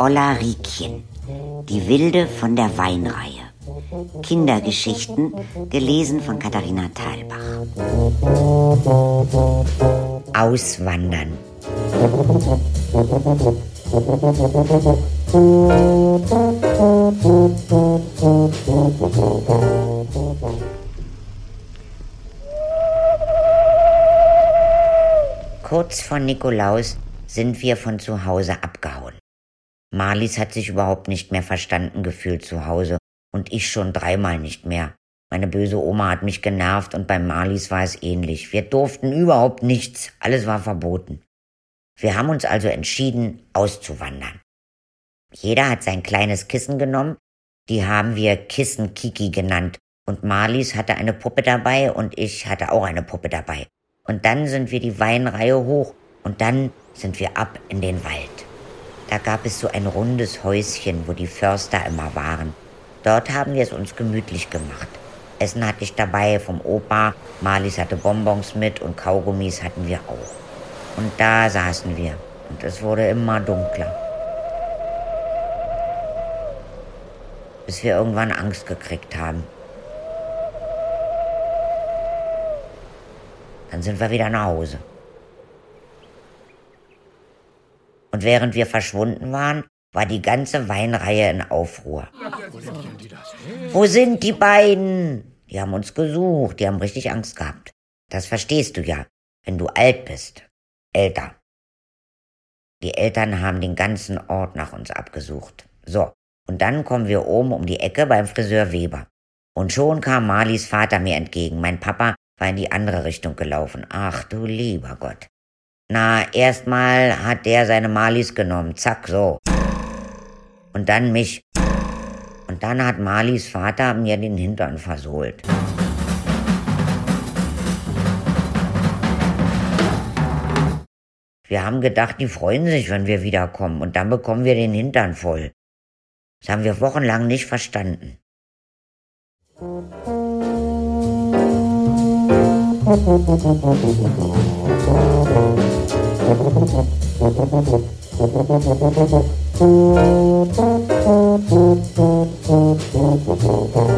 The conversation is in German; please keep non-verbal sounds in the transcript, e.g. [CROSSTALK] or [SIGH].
Olla Riekchen, die Wilde von der Weinreihe. Kindergeschichten, gelesen von Katharina Thalbach. Auswandern. Kurz vor Nikolaus sind wir von zu Hause abgehauen. Marlies hat sich überhaupt nicht mehr verstanden gefühlt zu Hause und ich schon dreimal nicht mehr. Meine böse Oma hat mich genervt und bei Marlies war es ähnlich. Wir durften überhaupt nichts, alles war verboten. Wir haben uns also entschieden, auszuwandern. Jeder hat sein kleines Kissen genommen, die haben wir Kissen Kiki genannt, und Marlies hatte eine Puppe dabei und ich hatte auch eine Puppe dabei. Und dann sind wir die Weinreihe hoch und dann sind wir ab in den Wald. Da gab es so ein rundes Häuschen, wo die Förster immer waren. Dort haben wir es uns gemütlich gemacht. Essen hatte ich dabei vom Opa, Marlies hatte Bonbons mit und Kaugummis hatten wir auch. Und da saßen wir und es wurde immer dunkler. Bis wir irgendwann Angst gekriegt haben. Dann sind wir wieder nach Hause. Und während wir verschwunden waren, war die ganze Weinreihe in Aufruhr. Wo sind die beiden? Die haben uns gesucht, die haben richtig Angst gehabt. Das verstehst du ja, wenn du alt bist. Älter. Die Eltern haben den ganzen Ort nach uns abgesucht. So, und dann kommen wir oben um die Ecke beim Friseur Weber. Und schon kam Marlies Vater mir entgegen. Mein Papa war in die andere Richtung gelaufen. Ach du lieber Gott. Na, erstmal hat der seine Malis genommen. Zack, so. Und dann mich. Und dann hat Malis Vater mir den Hintern versohlt. Wir haben gedacht, die freuen sich, wenn wir wiederkommen. Und dann bekommen wir den Hintern voll. Das haben wir wochenlang nicht verstanden. [LAUGHS] Thank you.